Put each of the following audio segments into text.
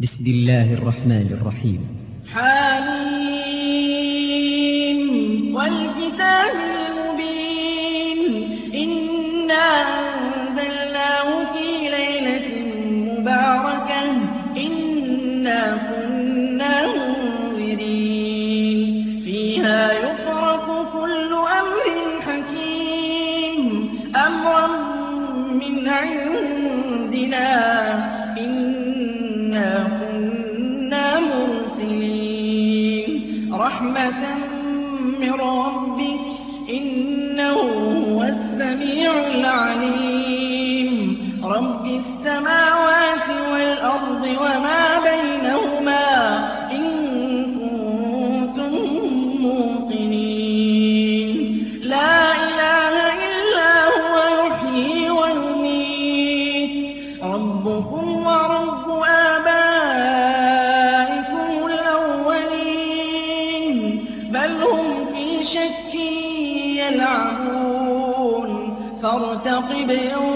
بسم الله الرحمن الرحيم. حميم والكتاب المبين. إنا أنزلناه رحمة فارتقب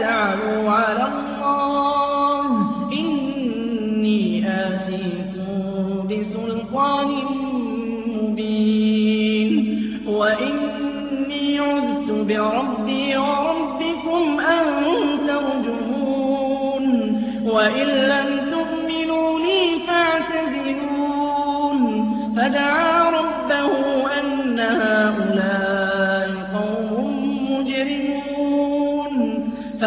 تعلوا على الله إني آتيكم بسلطان مبين وإني عذت بربي وربكم أن ترجمون وإن لم تؤمنوا لي فاعتزلون فدعا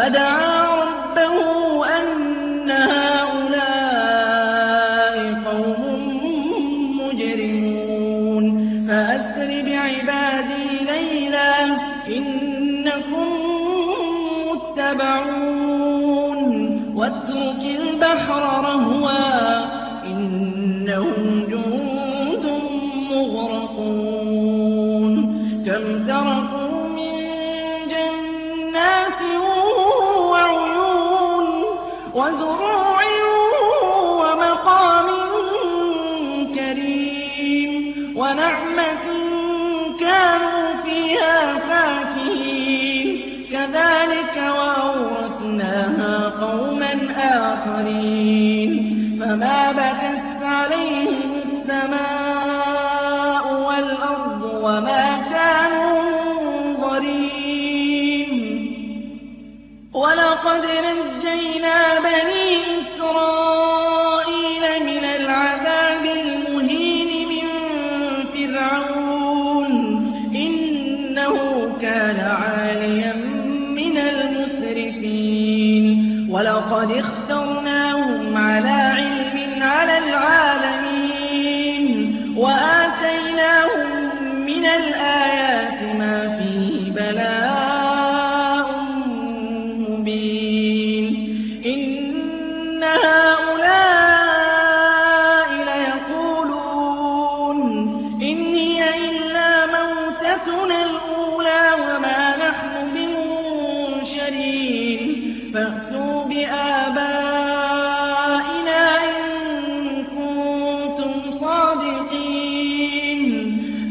فدعا ربه أن هؤلاء قوم مجرمون. فأسر بعبادي ليلا إنكم متبعون. واترك البحر رهوا إنهم جند مغرقون. كم تركوا وزروع ومقام كريم ونعمة كانوا فيها فاكهين. كذلك وأورثناها قوما آخرين. فما فرعون إنه كان عاليا من المسرفين. ولقد اخترناهم على علم على العالمين. وآتيناهم من الآيات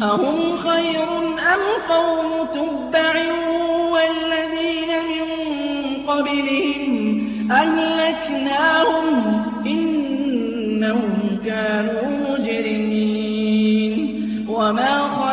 أهم خير أم قوم تبع والذين من قَبْلِهِمْ أَهْلَكْنَاهُمْ ۖ إِنَّهُمْ كَانُوا مُجْرِمِينَ وَمَا خَلَقْنَا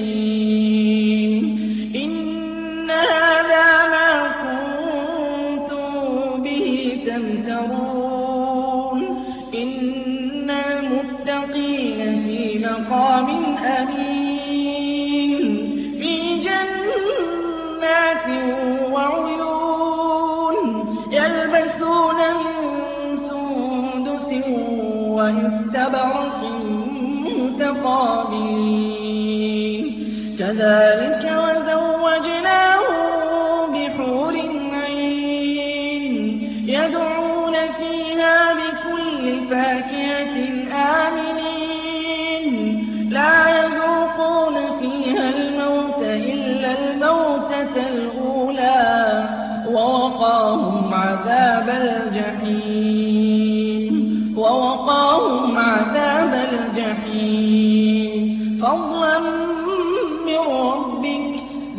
الْكَرِيمُ إِنَّ هَٰذَا مَا كُنتُم بِهِ تَمْتَرُونَ. إِنَّ الْمُتَّقِينَ فِي مَقَامٍ أَمِينٍ. فِي جَنَّاتٍ وَعُيُونٍ يَلْبَسُونَ مِن سُندُسٍ وَإِسْتَبْرَقٍ مُّتَقَابِلِينَ. كَذَٰلِكَ وَزَوَّجْنَاهُم بِحُورٍ عِينٍ يَدْعُونَ فِيهَا بِكُلِّ فَاكِهَةٍ آمِنِينَ. لَا يَذُوقُونَ فِيهَا الْمَوْتَ إِلَّا الْمَوْتَةَ الْأُولَىٰ ۖ وَوَقَاهُمْ عَذَابَ الْجَحِيمِ. فَضْلًا مِّن رَّبِّكَ ۚ